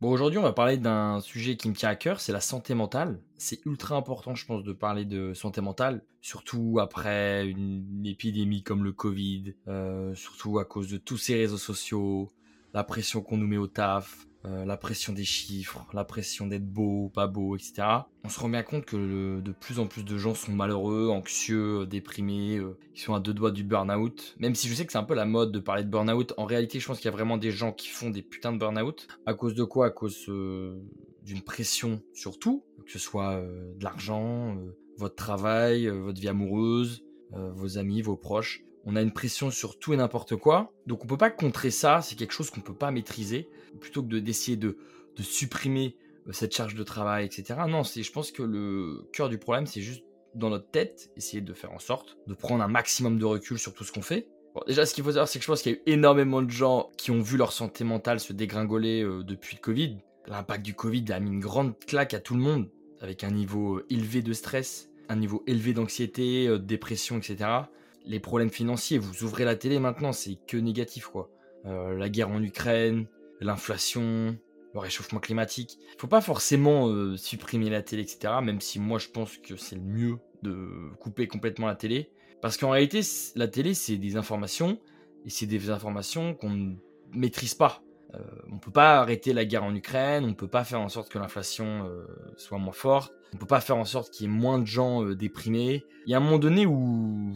Bon, aujourd'hui, on va parler d'un sujet qui me tient à cœur, c'est la santé mentale. C'est ultra important, je pense, de parler de santé mentale, surtout après une épidémie comme le Covid, euh, surtout à cause de tous ces réseaux sociaux, la pression qu'on nous met au taf, euh, la pression des chiffres, la pression d'être beau, pas beau, etc. On se rend bien compte que de plus en plus de gens sont malheureux, anxieux, déprimés, euh, ils sont à deux doigts du burn-out. Même si je sais que c'est un peu la mode de parler de burn-out, en réalité je pense qu'il y a vraiment des gens qui font des putains de burn-out. À cause de quoi? À cause euh, d'une pression sur tout, que ce soit de l'argent, votre travail, votre vie amoureuse, vos amis, vos proches on a une pression sur tout et n'importe quoi. Donc on peut pas contrer ça, c'est quelque chose qu'on peut pas maîtriser. Plutôt que d'essayer de, de, supprimer euh, cette charge de travail, etc. Non, je pense que le cœur du problème, c'est juste dans notre tête, essayer de faire en sorte de prendre un maximum de recul sur tout ce qu'on fait. déjà, ce qu'il faut savoir, c'est que je pense qu'il y a eu énormément de gens qui ont vu leur santé mentale se dégringoler euh, depuis le Covid. L'impact du Covid a mis une grande claque à tout le monde, avec un niveau euh, élevé de stress, un niveau élevé d'anxiété, de dépression, etc les problèmes financiers. Vous ouvrez la télé maintenant, c'est que négatif, quoi. Euh, la guerre en Ukraine, l'inflation, le réchauffement climatique. Faut pas forcément euh, supprimer la télé, etc. Même si moi je pense que c'est le mieux de couper complètement la télé. Parce qu'en réalité, la télé, c'est des informations, et c'est des informations qu'on ne maîtrise pas. Euh, on peut pas arrêter la guerre en Ukraine, on peut pas faire en sorte que l'inflation euh, soit moins forte, on peut pas faire en sorte qu'il y ait moins de gens déprimés. Il y a un moment donné où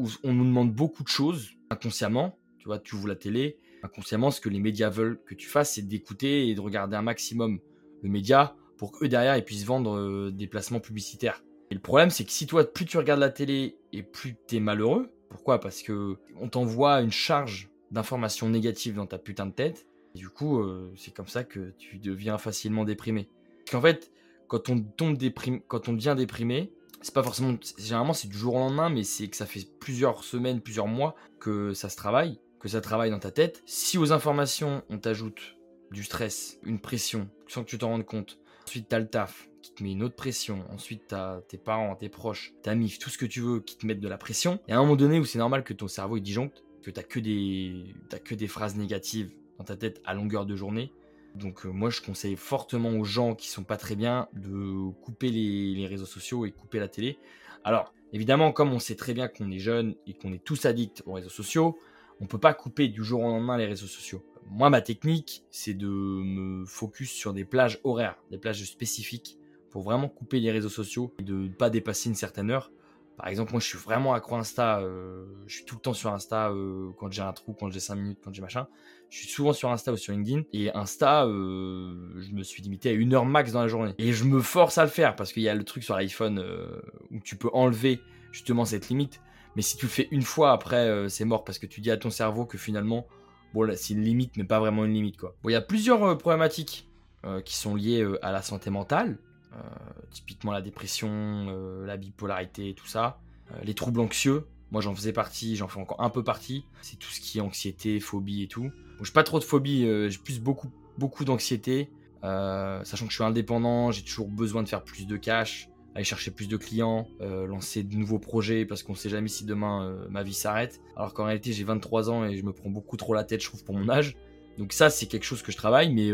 où on nous demande beaucoup de choses inconsciemment. Tu vois, tu ouvres la télé, inconsciemment, ce que les médias veulent que tu fasses, c'est d'écouter et de regarder un maximum le média pour qu'eux derrière ils puissent vendre euh, des placements publicitaires. Et le problème, c'est que si toi, plus tu regardes la télé et plus tu es malheureux, pourquoi? Parce que on t'envoie une charge d'informations négatives dans ta putain de tête. Et du coup, euh, c'est comme ça que tu deviens facilement déprimé. Parce qu'en fait, quand on tombe déprimé, quand on devient déprimé, c'est pas forcément. Généralement, c'est du jour au lendemain, mais c'est que ça fait plusieurs semaines, plusieurs mois que ça se travaille, que ça travaille dans ta tête. Si aux informations, on t'ajoute du stress, une pression, sans que tu t'en rendes compte, ensuite t'as le taf qui te met une autre pression, ensuite t'as tes parents, tes proches, ta mif, tout ce que tu veux qui te mettent de la pression, et à un moment donné où c'est normal que ton cerveau il disjoncte, que t'as que des, que des phrases négatives dans ta tête à longueur de journée, donc euh, moi je conseille fortement aux gens qui sont pas très bien de couper les, réseaux sociaux et couper la télé. Alors évidemment comme on sait très bien qu'on est jeune et qu'on est tous addicts aux réseaux sociaux, on peut pas couper du jour au lendemain les réseaux sociaux. Moi ma technique c'est de me focus sur des plages horaires, des plages spécifiques pour vraiment couper les réseaux sociaux et de ne pas dépasser une certaine heure. Par exemple, moi je suis vraiment accro Insta, euh, je suis tout le temps sur Insta euh, quand j'ai un trou, quand j'ai 5 minutes, quand j'ai machin. Je suis souvent sur Insta ou sur LinkedIn. Et Insta, euh, je me suis limité à une heure max dans la journée. Et je me force à le faire parce qu'il y a le truc sur l'iPhone où tu peux enlever justement cette limite. Mais si tu le fais une fois après, c'est mort parce que tu dis à ton cerveau que finalement, bon c'est une limite mais pas vraiment une limite quoi. Bon, il y a plusieurs problématiques qui sont liées à la santé mentale. Euh, typiquement la dépression, euh, la bipolarité, tout ça. Euh, les troubles anxieux, moi j'en faisais partie, j'en fais encore un peu partie. C'est tout ce qui est anxiété, phobie et tout. Bon, j'ai pas trop de phobie, j'ai plus beaucoup, beaucoup d'anxiété. sachant que je suis indépendant, j'ai toujours besoin de faire plus de cash, aller chercher plus de clients, lancer de nouveaux projets parce qu'on sait jamais si demain ma vie s'arrête. Alors qu'en réalité j'ai 23 ans et je me prends beaucoup trop la tête, je trouve, pour mon âge. Donc ça c'est quelque chose que je travaille, mais,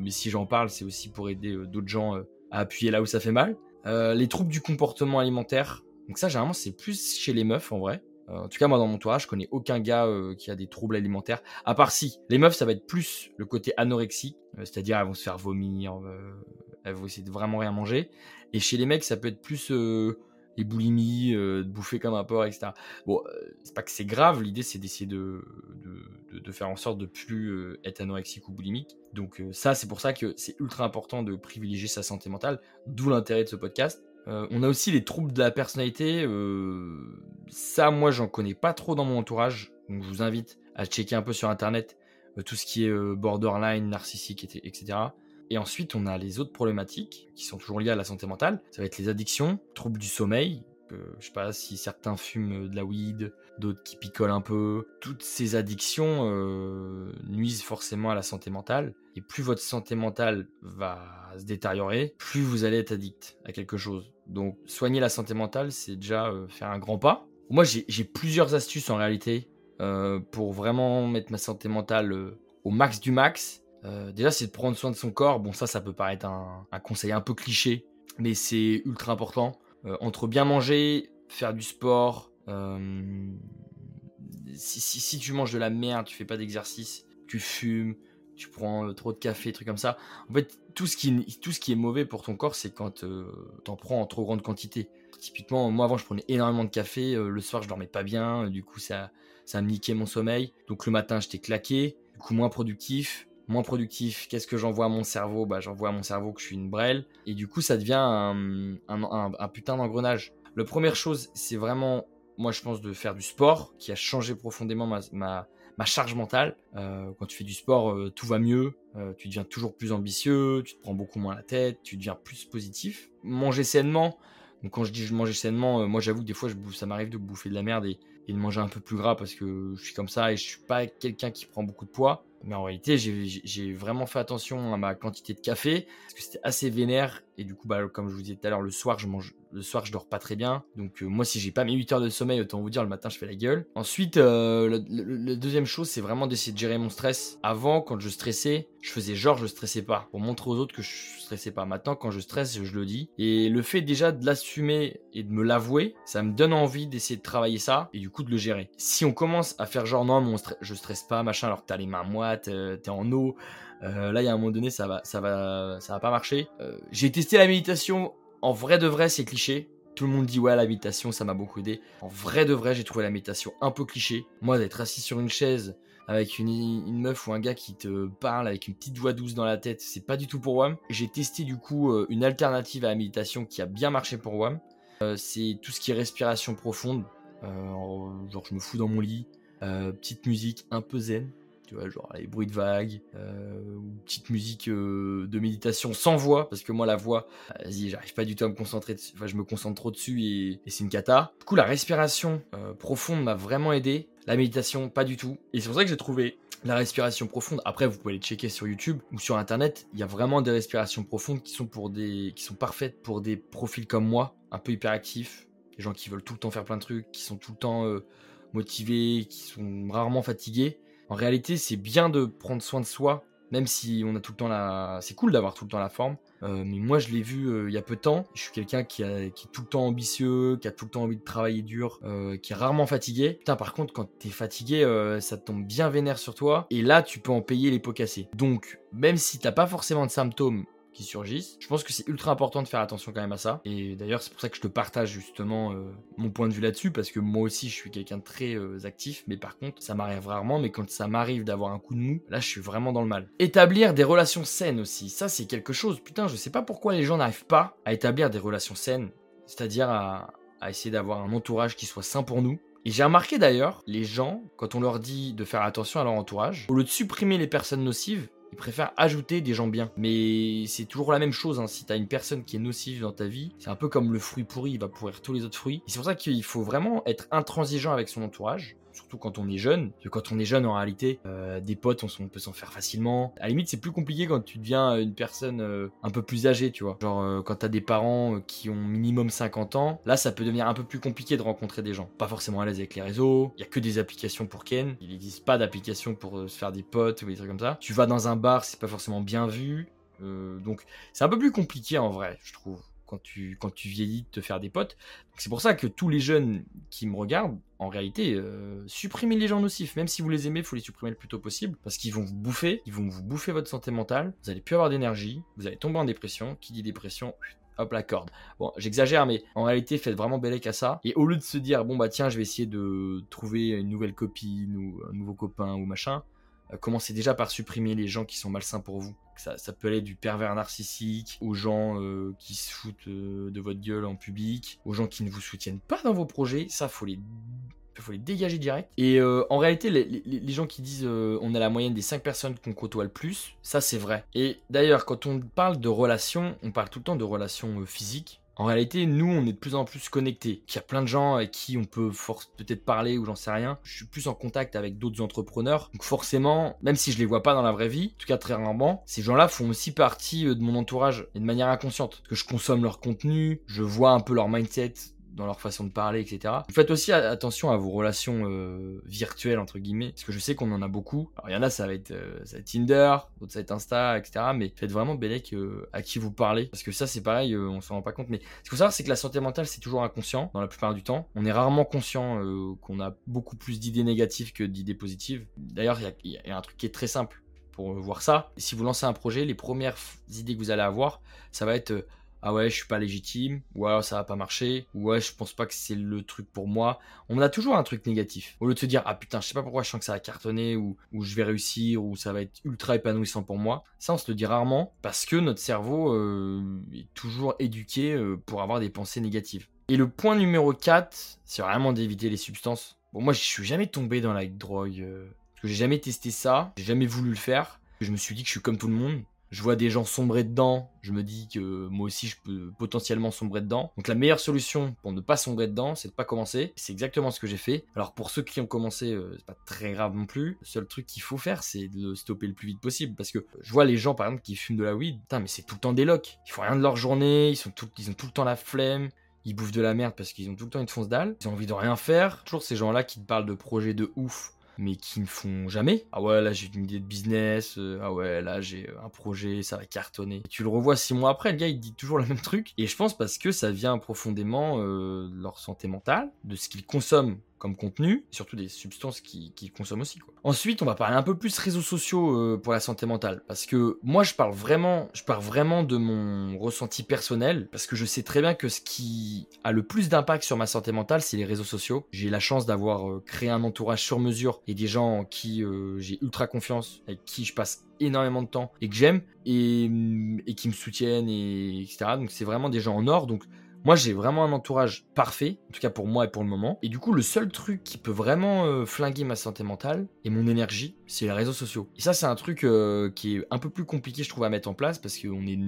mais si j'en parle c'est aussi pour aider d'autres gens à appuyer là où ça fait mal. Euh, les troubles du comportement alimentaire. Donc ça, généralement, c'est plus chez les meufs en vrai. Euh, en tout cas, moi, dans mon entourage, je connais aucun gars euh, qui a des troubles alimentaires. À part si, les meufs, ça va être plus le côté anorexie, c'est-à-dire elles vont se faire vomir, elles vont essayer de vraiment rien manger. Et chez les mecs, ça peut être plus les boulimies, de bouffer comme un porc, etc. Bon, c'est pas que c'est grave, l'idée c'est d'essayer de, de, faire en sorte de plus être anorexique ou boulimique. Donc ça, c'est pour ça que c'est ultra important de privilégier sa santé mentale, d'où l'intérêt de ce podcast. On a aussi les troubles de la personnalité. ça, moi, j'en connais pas trop dans mon entourage. Donc je vous invite à checker un peu sur internet tout ce qui est borderline, narcissique, etc. Et ensuite, on a les autres problématiques qui sont toujours liées à la santé mentale. Ça va être les addictions, troubles du sommeil. Je je sais pas si certains fument de la weed, d'autres qui picolent un peu. Toutes ces addictions euh, nuisent forcément à la santé mentale. Et plus votre santé mentale va se détériorer, plus vous allez être addict à quelque chose. Donc, soigner la santé mentale, c'est déjà euh, faire un grand pas. Moi, j'ai plusieurs astuces en réalité euh, pour vraiment mettre ma santé mentale au max du max Euh, déjà, c'est de prendre soin de son corps. Bon, ça, ça peut paraître un, conseil un peu cliché, mais c'est ultra important. Euh, entre bien manger, faire du sport, si, si, tu manges de la merde, tu fais pas d'exercice, tu fumes, tu prends trop de café, trucs comme ça. En fait, tout ce qui, tout ce qui est mauvais pour ton corps, c'est quand tu en prends en trop grande quantité. Typiquement, moi avant, je prenais énormément de café. le soir, je dormais pas bien. Du coup, ça, ça me niquait mon sommeil. Donc le matin, j'étais claqué. Du coup, moins productif moins productif, qu'est-ce que j'envoie à mon cerveau? Bah j'envoie à mon cerveau que je suis une brêle. Et du coup ça devient un, putain d'engrenage. La première chose, c'est vraiment, moi je pense, de faire du sport, qui a changé profondément ma, charge mentale. Euh, quand tu fais du sport, euh, tout va mieux, euh, tu deviens toujours plus ambitieux, tu te prends beaucoup moins la tête, tu deviens plus positif. Manger sainement, donc quand je dis manger sainement, moi j'avoue que des fois je ça m'arrive de bouffer de la merde et de manger un peu plus gras parce que je suis comme ça et je suis pas quelqu'un qui prend beaucoup de poids. Mais en réalité, j'ai vraiment fait attention à ma quantité de café parce que c'était assez vénère. Et du coup, bah, comme je vous disais tout à l'heure, le soir, je mange, le soir, je dors pas très bien. Donc, euh, moi, si j'ai pas mes 8 heures de sommeil, autant vous dire, le matin, je fais la gueule. Ensuite, euh, la deuxième chose, c'est vraiment d'essayer de gérer mon stress. Avant, quand je stressais, je faisais genre, je stressais pas pour montrer aux autres que je stressais pas. Maintenant, quand je stresse, je le dis. Et le fait déjà de l'assumer et de me l'avouer, ça me donne envie d'essayer de travailler ça de le gérer. Si on commence à faire genre, non, mon je stresse pas, machin, alors que t'as les mains moites, euh, t'es en eau. là, il y a un moment donné, ça va, ça va, ça va pas marcher. j'ai testé la méditation en vrai de vrai, c'est cliché. Tout le monde dit ouais, la méditation, ça m'a beaucoup aidé. En vrai de vrai, j'ai trouvé la méditation un peu cliché. Moi, d'être assis sur une chaise avec une, meuf ou un gars qui te parle avec une petite voix douce dans la tête, c'est pas du tout pour WAM. J'ai testé du coup euh, une alternative à la méditation qui a bien marché pour WAM. Euh, c'est tout ce qui est respiration profonde. Euh, genre, je me fous dans mon lit, petite musique un peu zen, tu vois, genre les bruits de vagues, euh, ou petite musique euh, de méditation sans voix, parce que moi la voix, vas-y, j'arrive pas du tout à me concentrer, enfin je me concentre trop dessus et, c'est une cata. Du coup la respiration euh, profonde m'a vraiment aidé, la méditation pas du tout, et c'est pour ça que j'ai trouvé la respiration profonde. Après vous pouvez les checker sur YouTube ou sur internet, il y a vraiment des respirations profondes qui sont pour des, qui sont parfaites pour des profils comme moi, un peu hyperactifs, des gens qui veulent tout le temps faire plein de trucs, qui sont tout le temps motivés, qui sont rarement fatigués en réalité, c'est bien de prendre soin de soi, même si on a tout le temps la. C'est cool d'avoir tout le temps la forme. Euh, mais moi, je l'ai vu euh, il y a peu de temps. Je suis quelqu'un qui, est tout le temps ambitieux, qui a tout le temps envie de travailler dur, euh, qui est rarement fatigué. Putain, par contre, quand t'es fatigué, ça tombe bien vénère sur toi. Et là, tu peux en payer les pots cassés. Donc, même si t'as pas forcément de symptômes qui surgissent. Je pense que c'est ultra important de faire attention quand même à ça. Et d'ailleurs, c'est pour ça que je te partage justement euh, mon point de vue là-dessus, parce que moi aussi, je suis quelqu'un de très euh, actif, mais par contre, ça m'arrive rarement. Mais quand ça m'arrive d'avoir un coup de mou, là, je suis vraiment dans le mal. Établir des relations saines aussi, ça, c'est quelque chose. Putain, je sais pas pourquoi les gens n'arrivent pas à établir des relations saines, c'est-à-dire à, à essayer d'avoir un entourage qui soit sain pour nous. Et j'ai remarqué d'ailleurs, les gens, quand on leur dit de faire attention à leur entourage, au lieu de supprimer les personnes nocives, ils préfèrent ajouter des gens bien. Mais c'est toujours la même chose. Hein. Si t'as une personne qui est nocive dans ta vie, c'est un peu comme le fruit pourri, il va pourrir tous les autres fruits. C'est pour ça qu'il faut vraiment être intransigeant avec son entourage surtout quand on est jeune. Parce que quand on est jeune, en réalité, euh, des potes, on, peut s'en faire facilement. À la limite, c'est plus compliqué quand tu deviens une personne euh, un peu plus âgée, tu vois. Genre, euh, quand t'as des parents qui ont minimum 50 ans, là, ça peut devenir un peu plus compliqué de rencontrer des gens. Pas forcément à l'aise avec les réseaux. Il y a que des applications pour Ken. Il n'existe pas d'application pour se faire des potes ou des trucs comme ça. Tu vas dans un bar, c'est pas forcément bien vu. donc, c'est un peu plus compliqué en vrai, je trouve quand tu, quand tu vieillis de te faire des potes. C'est pour ça que tous les jeunes qui me regardent, en réalité, euh, supprimez les gens nocifs. Même si vous les aimez, il faut les supprimer le plus tôt possible. Parce qu'ils vont vous bouffer, ils vont vous bouffer votre santé mentale. Vous allez plus avoir d'énergie, vous allez tomber en dépression. Qui dit dépression hop la corde. Bon, j'exagère, mais en réalité, faites vraiment bellec à ça. Et au lieu de se dire, bon bah tiens, je vais essayer de trouver une nouvelle copine ou un nouveau copain ou machin, commencez déjà par supprimer les gens qui sont malsains pour vous. Ça, peut aller du pervers narcissique aux gens euh, qui se foutent euh, de votre gueule en public, aux gens qui ne vous soutiennent pas dans vos projets. Ça, faut les faut les dégager direct. Et en réalité, les, gens qui disent on a la moyenne des 5 personnes qu'on côtoie le plus, ça c'est vrai. Et d'ailleurs, quand on parle de relations, on parle tout le temps de relations physiques. En réalité, nous, on est de plus en plus connectés. Il y a plein de gens avec qui on peut peut-être parler ou j'en sais rien. Je suis plus en contact avec d'autres entrepreneurs. Donc forcément, même si je les vois pas dans la vraie vie, en tout cas très rarement, ces gens-là font aussi partie euh, de mon entourage et de manière inconsciente. Que je consomme leur contenu, je vois un peu leur mindset dans leur façon de parler, etc. Faites aussi attention à vos relations euh, virtuelles, entre guillemets, parce que je sais qu'on en a beaucoup. Alors, il y en a, ça va être, euh, ça Tinder, d'autres, ça va être Insta, etc. Mais faites vraiment bellec à qui vous parlez, parce que ça, c'est pareil, on s'en rend pas compte. Mais ce qu'il faut savoir, c'est que la santé mentale, c'est toujours inconscient, dans la plupart du temps. On est rarement conscient qu'on a beaucoup plus d'idées négatives que d'idées positives. D'ailleurs, il y a un truc qui est très simple pour voir ça. Si vous lancez un projet, les premières idées que vous allez avoir, ça va être ah ouais, je suis pas légitime, ou alors ça va pas marcher, ou ouais, je pense pas que c'est le truc pour moi. On a toujours un truc négatif. Au lieu de se dire, ah putain, je sais pas pourquoi je sens que ça va cartonner, ou, je vais réussir, ou ça va être ultra épanouissant pour moi. Ça, on se le dit rarement, parce que notre cerveau euh, est toujours éduqué euh, pour avoir des pensées négatives. Et le point numéro 4, c'est vraiment d'éviter les substances. Bon, moi, je suis jamais tombé dans la drogue, euh, parce que j'ai jamais testé ça, j'ai jamais voulu le faire. Je me suis dit que je suis comme tout le monde je vois des gens sombrer dedans, je me dis que moi aussi je peux potentiellement sombrer dedans. Donc la meilleure solution pour ne pas sombrer dedans, c'est de pas commencer. C'est exactement ce que j'ai fait. Alors pour ceux qui ont commencé, euh, c'est pas très grave non plus. Le seul truc qu'il faut faire, c'est de stopper le plus vite possible. Parce que je vois les gens par exemple qui fument de la weed, putain mais c'est tout le temps des locks. Ils font rien de leur journée, ils ont tout le temps la flemme ils bouffent de la merde parce qu'ils ont tout le temps une fonce dalle, ils ont envie de rien faire. Toujours ces gens-là qui te parlent de projets de ouf mais qui ne font jamais. Ah ouais, là j'ai une idée de business, euh, ah ouais, là j'ai un projet, ça va cartonner. tu le revois six mois après, le gars il dit toujours le même truc. Et je pense parce que ça vient profondément euh, de leur santé mentale, de ce qu'ils consomment comme contenu, surtout des substances qu'ils qui consomment aussi. Quoi. Ensuite, on va parler un peu plus réseaux sociaux euh, pour la santé mentale, parce que moi, je parle vraiment, je parle vraiment de mon ressenti personnel, parce que je sais très bien que ce qui a le plus d'impact sur ma santé mentale, c'est les réseaux sociaux. J'ai la chance d'avoir euh, créé un entourage sur mesure et des gens en qui euh, j'ai ultra confiance, avec qui je passe énormément de temps et que j'aime et, et, qui me soutiennent et etc. Donc c'est vraiment des gens en or. Donc moi, j'ai vraiment un entourage parfait, en tout cas pour moi et pour le moment. Et du coup, le seul truc qui peut vraiment euh, flinguer ma santé mentale et mon énergie, c'est les réseaux sociaux. Et ça, c'est un truc euh, qui est un peu plus compliqué, je trouve, à mettre en place parce que est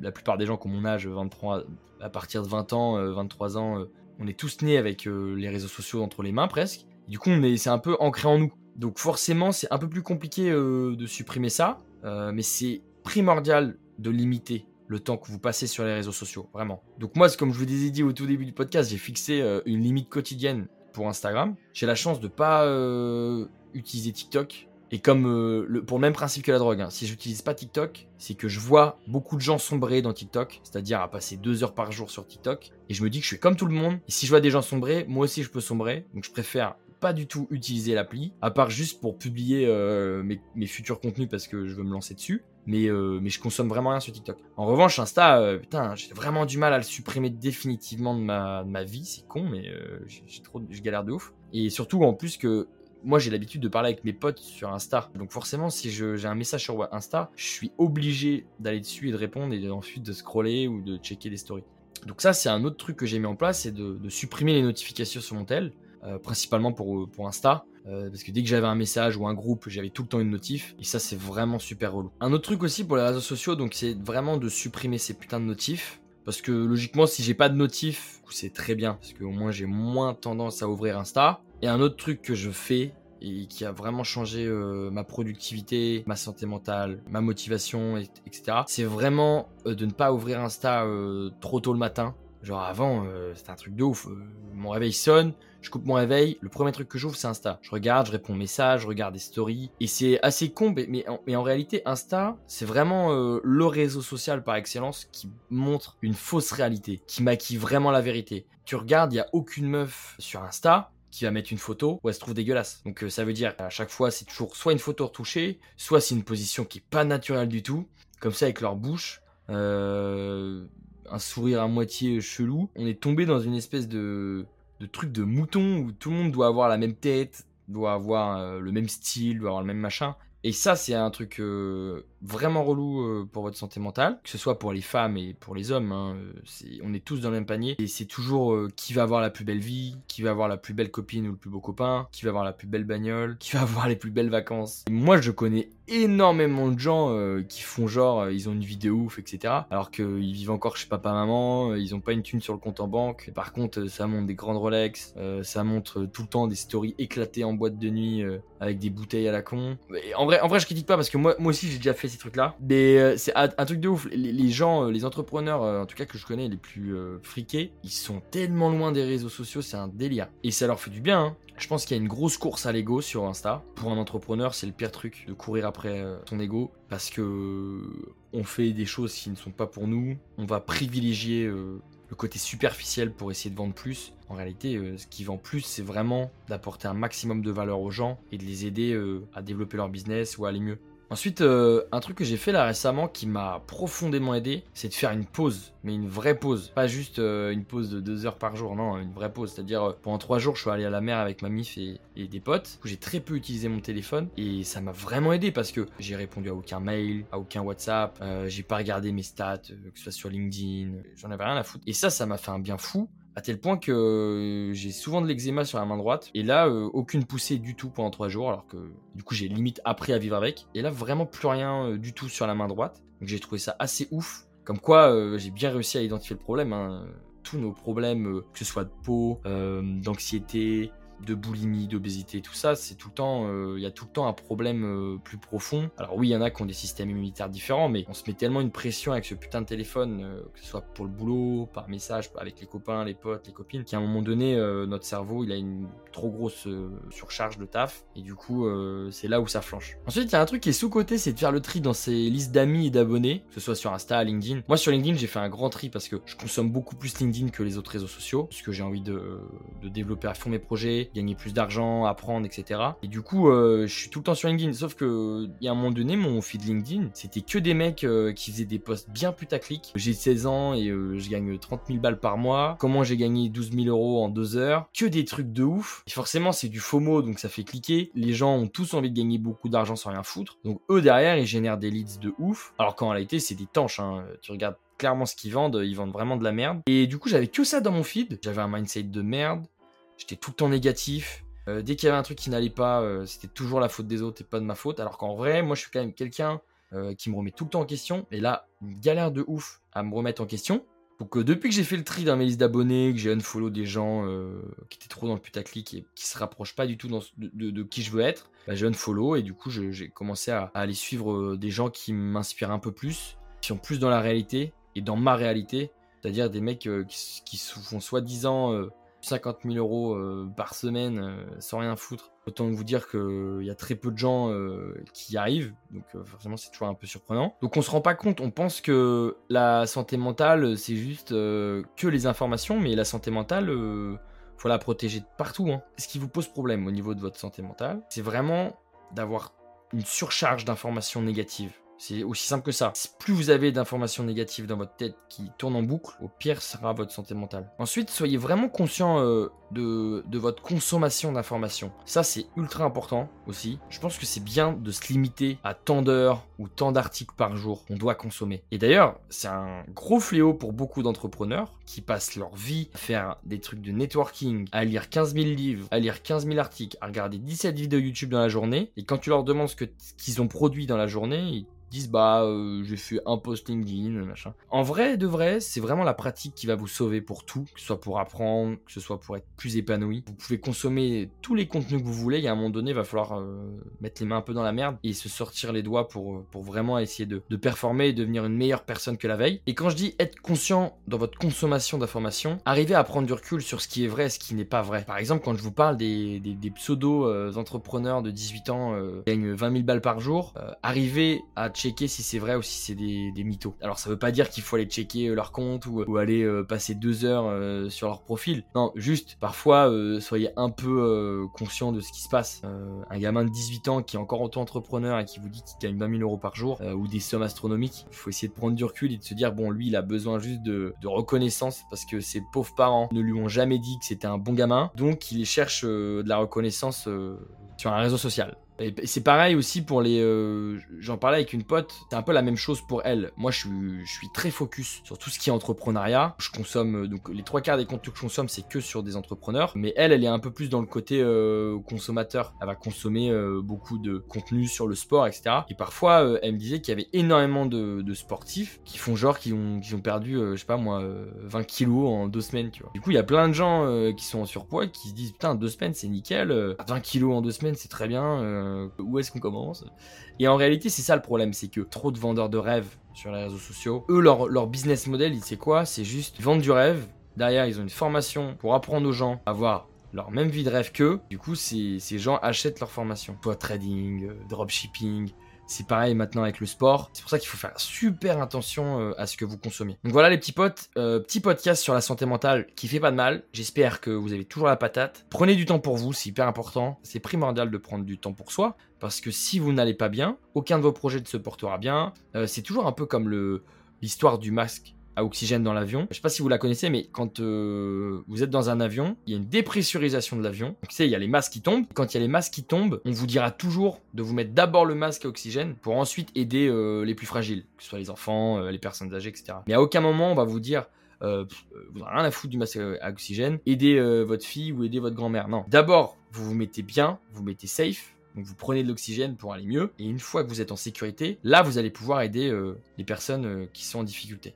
la plupart des gens qui ont mon âge, 23, à partir de 20 ans, 23 euh, ans, on est tous nés avec les réseaux sociaux entre les mains presque. du coup, c'est un peu ancré en nous. Donc forcément, c'est un peu plus compliqué de supprimer ça, mais c'est primordial de limiter le temps que vous passez sur les réseaux sociaux, vraiment. Donc moi, comme je vous ai dit au tout début du podcast, j'ai fixé euh, une limite quotidienne pour Instagram. J'ai la chance de pas euh, utiliser TikTok. Et comme euh, pour le même principe que la drogue, hein, si j'utilise pas TikTok, c'est que je vois beaucoup de gens sombrer dans TikTok, c'est-à-dire à passer deux heures par jour sur TikTok, et je me dis que je suis comme tout le monde. Et si je vois des gens sombrer, moi aussi je peux sombrer. Donc je préfère pas du tout utiliser l'appli, à part juste pour publier mes, mes, futurs contenus parce que je veux me lancer dessus mais, euh, mais je consomme vraiment rien sur TikTok. En revanche, Insta, euh, putain, j'ai vraiment du mal à le supprimer définitivement de ma, de ma vie, c'est con, mais euh, j'ai trop, je galère de ouf. Et surtout, en plus que moi, j'ai l'habitude de parler avec mes potes sur Insta. Donc forcément, si j'ai un message sur Insta, je suis obligé d'aller dessus et de répondre et ensuite de scroller ou de checker les stories. Donc ça, c'est un autre truc que j'ai mis en place, c'est de, de, supprimer les notifications sur mon tel, principalement pour, pour Insta. Euh, parce que dès que j'avais un message ou un groupe, j'avais tout le temps une notif. Et ça, c'est vraiment super relou. Un autre truc aussi pour les réseaux sociaux, donc c'est vraiment de supprimer ces putains de notifs. Parce que logiquement, si j'ai pas de notif, c'est très bien. Parce qu'au moins, j'ai moins tendance à ouvrir Insta. Et un autre truc que je fais et qui a vraiment changé euh, ma productivité, ma santé mentale, ma motivation, etc. C'est vraiment euh, de ne pas ouvrir Insta trop tôt le matin. Genre avant, c'était un truc de ouf. mon réveil sonne, je coupe mon réveil, le premier truc que j'ouvre c'est Insta. Je regarde, je réponds aux messages, je regarde des stories. Et c'est assez con, mais, en, réalité Insta, c'est vraiment euh, le réseau social par excellence qui montre une fausse réalité, qui maquille vraiment la vérité. Tu regardes, il n'y a aucune meuf sur Insta qui va mettre une photo où elle se trouve dégueulasse. Donc euh, ça veut dire qu'à chaque fois c'est toujours soit une photo retouchée, soit c'est une position qui est pas naturelle du tout, comme ça avec leur bouche. Euh, un sourire à moitié chelou. On est tombé dans une espèce de de trucs de mouton où tout le monde doit avoir la même tête, doit avoir euh, le même style, doit avoir le même machin. Et ça, c'est un truc euh, vraiment relou euh, pour votre santé mentale, que ce soit pour les femmes et pour les hommes. Hein, on est tous dans le même panier. Et c'est toujours qui va avoir la plus belle vie, qui va avoir la plus belle copine ou le plus beau copain, qui va avoir la plus belle bagnole, qui va avoir les plus belles vacances. moi, je connais énormément de gens euh, qui font genre euh, ils ont une vidéo ouf etc alors qu'ils vivent encore chez papa maman euh, ils ont pas une thune sur le compte en banque. Par contre ça montre des grandes Rolex ça montre tout le temps des stories éclatées en boîte de nuit avec des bouteilles à la con. En vrai en vrai je critique pas parce que moi moi aussi j'ai déjà fait ces trucs là mais c'est un, truc de ouf. Les, gens les entrepreneurs en tout cas que je connais les plus friqués ils sont tellement loin des réseaux sociaux c'est un délire. Et ça leur fait du bien hein. Je pense qu'il y a une grosse course à l'ego sur Insta. Pour un entrepreneur, c'est le pire truc de courir après euh, son ego parce que on fait des choses qui ne sont pas pour nous. On va privilégier euh, le côté superficiel pour essayer de vendre plus. En réalité, euh, ce qui vend plus, c'est vraiment d'apporter un maximum de valeur aux gens et de les aider à développer leur business ou à aller mieux. Ensuite, euh, un truc que j'ai fait là récemment qui m'a profondément aidé, c'est de faire une pause, mais une vraie pause. Pas juste euh, une pause de deux heures par jour, non, une vraie pause. C'est-à-dire, euh, pendant trois jours, je suis allé à la mer avec ma mif et, des potes. J'ai très peu utilisé mon téléphone et ça m'a vraiment aidé parce que j'ai répondu à aucun mail, à aucun WhatsApp, j'ai pas regardé mes stats, que ce soit sur LinkedIn, j'en avais rien à foutre. Et ça, ça m'a fait un bien fou à tel point que euh, j'ai souvent de l'eczéma sur la main droite. Et là euh, aucune poussée du tout pendant trois jours alors que du coup j'ai limite appris à vivre avec. Et là vraiment plus rien euh, du tout sur la main droite. Donc j'ai trouvé ça assez ouf. Comme quoi j'ai bien réussi à identifier le problème hein. tous nos problèmes que ce soit de peau d'anxiété de boulimie, d'obésité, tout ça, c'est tout le temps, il y a tout le temps un problème plus profond. Alors oui, il y en a qui ont des systèmes immunitaires différents, mais on se met tellement une pression avec ce putain de téléphone, que ce soit pour le boulot, par message, avec les copains, les potes, les copines, qu'à un moment donné, notre cerveau, il a une trop grosse surcharge de taf, et du coup, c'est là où ça flanche. Ensuite, il y a un truc qui est sous-côté, c'est de faire le tri dans ses listes d'amis et d'abonnés, que ce soit sur Insta, LinkedIn. Moi, sur LinkedIn, j'ai fait un grand tri parce que je consomme beaucoup plus LinkedIn que les autres réseaux sociaux, parce que j'ai envie de, de développer à fond mes projets, gagner plus d'argent, apprendre, etc. Et du coup, euh, je suis tout le temps sur LinkedIn. Sauf que il y a un moment donné, mon feed LinkedIn, c'était que des mecs euh, qui faisaient des posts bien putaclic. J'ai 16 ans et euh, je gagne 30 000 balles par mois. Comment j'ai gagné 12 000 euros en deux heures? Que des trucs de ouf. Et forcément, c'est du FOMO, donc ça fait cliquer. Les gens ont tous envie de gagner beaucoup d'argent sans rien foutre. Donc eux derrière, ils génèrent des leads de ouf. Alors qu'en réalité, c'est des tanches. Hein. Tu regardes clairement ce qu'ils vendent, ils vendent vraiment de la merde. Et du coup, j'avais que ça dans mon feed. J'avais un mindset de merde. J'étais tout le temps négatif. Euh, dès qu'il y avait un truc qui n'allait pas, euh, c'était toujours la faute des autres et pas de ma faute. Alors qu'en vrai, moi, je suis quand même quelqu'un euh, qui me remet tout le temps en question. Et là, une galère de ouf à me remettre en question. Donc depuis que j'ai fait le tri dans mes listes d'abonnés, que j'ai unfollow des gens qui étaient trop dans le putaclic et qui se rapprochent pas du tout de, qui je veux être, bah, j'ai unfollow et du coup j'ai commencé à, aller suivre des gens qui m'inspirent un peu plus, qui sont plus dans la réalité et dans ma réalité. C'est-à-dire des mecs qui, qui, font soi-disant 50 000 euros euh, par semaine euh, sans rien foutre. Autant vous dire qu'il y a très peu de gens euh, qui y arrivent, donc forcément c'est toujours un peu surprenant. Donc on se rend pas compte, on pense que la santé mentale c'est juste que les informations, mais la santé mentale, faut la protéger de partout. Hein. Ce qui vous pose problème au niveau de votre santé mentale, c'est vraiment d'avoir une surcharge d'informations négatives. C'est aussi simple que ça. Plus vous avez d'informations négatives dans votre tête qui tournent en boucle, au pire sera votre santé mentale. Ensuite, soyez vraiment conscient euh, de, votre consommation d'informations. Ça, c'est ultra important aussi. Je pense que c'est bien de se limiter à tant d'heures ou tant d'articles par jour qu'on doit consommer. Et d'ailleurs, c'est un gros fléau pour beaucoup d'entrepreneurs qui passent leur vie à faire des trucs de networking, à lire 15 000 livres, à lire 15 000 articles, à regarder 17 vidéos YouTube dans la journée. Et quand tu leur demandes ce qu'ils ont produit dans la journée, ils disent bah euh, j'ai fait un post LinkedIn, machin. En vrai, de vrai, c'est vraiment la pratique qui va vous sauver pour tout, que ce soit pour apprendre, que ce soit pour être épanoui. Vous pouvez consommer tous les contenus que vous voulez, et à un moment donné, va falloir euh, mettre les mains un peu dans la merde et se sortir les doigts pour, euh, pour vraiment essayer de, de, performer et devenir une meilleure personne que la veille. Et quand je dis être conscient dans votre consommation d'informations, arrivez à prendre du recul sur ce qui est vrai ce qui n'est pas vrai. Par exemple, quand je vous parle des, des, pseudo-entrepreneurs de 18 ans qui gagnent 20 000 balles par jour, arrivez à checker si c'est vrai ou si c'est des, des, mythos. Alors ça veut pas dire qu'il faut aller checker euh, leur compte ou, ou aller euh, passer deux heures euh, sur leur profil. Non, juste parfois soyez un peu conscient de ce qui se passe. un gamin de 18 ans qui est encore auto-entrepreneur et qui vous dit qu'il gagne 20 000 euros par jour ou des sommes astronomiques, il faut essayer de prendre du recul et de se dire bon lui il a besoin juste de reconnaissance parce que ses pauvres parents ne lui ont jamais dit que c'était un bon gamin, donc il cherche de la reconnaissance sur un réseau social. C'est pareil aussi pour les. euh, J'en parlais avec une pote, c'est un peu la même chose pour elle. Moi, je suis, je suis très focus sur tout ce qui est entrepreneuriat. Je consomme, euh, donc les trois quarts des contenus que je consomme, c'est que sur des entrepreneurs. Mais elle, elle est un peu plus dans le côté euh, consommateur. Elle va consommer euh, beaucoup de contenu sur le sport, etc. Et parfois, euh, elle me disait qu'il y avait énormément de, de sportifs qui font genre, qui ont, qui ont perdu, euh, je sais pas moi, euh, 20 kilos en deux semaines, tu vois. Du coup, il y a plein de gens qui sont en surpoids qui se disent, putain, deux semaines, c'est nickel. euh, 20 kilos en deux semaines, c'est très bien. Euh, où est-ce qu'on commence Et en réalité, c'est ça le problème, c'est que trop de vendeurs de rêves sur les réseaux sociaux, eux, leur, business model, c'est quoi? C'est juste vendre du rêve. Derrière, ils ont une formation pour apprendre aux gens à avoir leur même vie de rêve qu'eux. Du coup, ces, ces gens achètent leur formation. Soit trading, euh, dropshipping. C'est pareil maintenant avec le sport. C'est pour ça qu'il faut faire super attention euh, à ce que vous consommez. Donc voilà les petits potes, euh, petit podcast sur la santé mentale qui fait pas de mal. J'espère que vous avez toujours la patate. Prenez du temps pour vous, c'est hyper important. C'est primordial de prendre du temps pour soi parce que si vous n'allez pas bien, aucun de vos projets ne se portera bien. Euh, c'est toujours un peu comme l'histoire du masque à oxygène dans l'avion. Je sais pas si vous la connaissez, mais quand euh, vous êtes dans un avion, il y a une dépressurisation de l'avion. Donc, tu sais, il y a les masques qui tombent. Quand il y a les masques qui tombent, on vous dira toujours de vous mettre d'abord le masque à oxygène pour ensuite aider euh, les plus fragiles, que ce soit les enfants, euh, les personnes âgées, etc. Mais à aucun moment on va vous dire vous n'avez rien à foutre du masque à oxygène, aidez votre fille ou aidez votre grand-mère. Non. D'abord, vous vous mettez bien, vous mettez safe, donc vous prenez de l'oxygène pour aller mieux, et une fois que vous êtes en sécurité, là vous allez pouvoir aider les personnes qui sont en difficulté.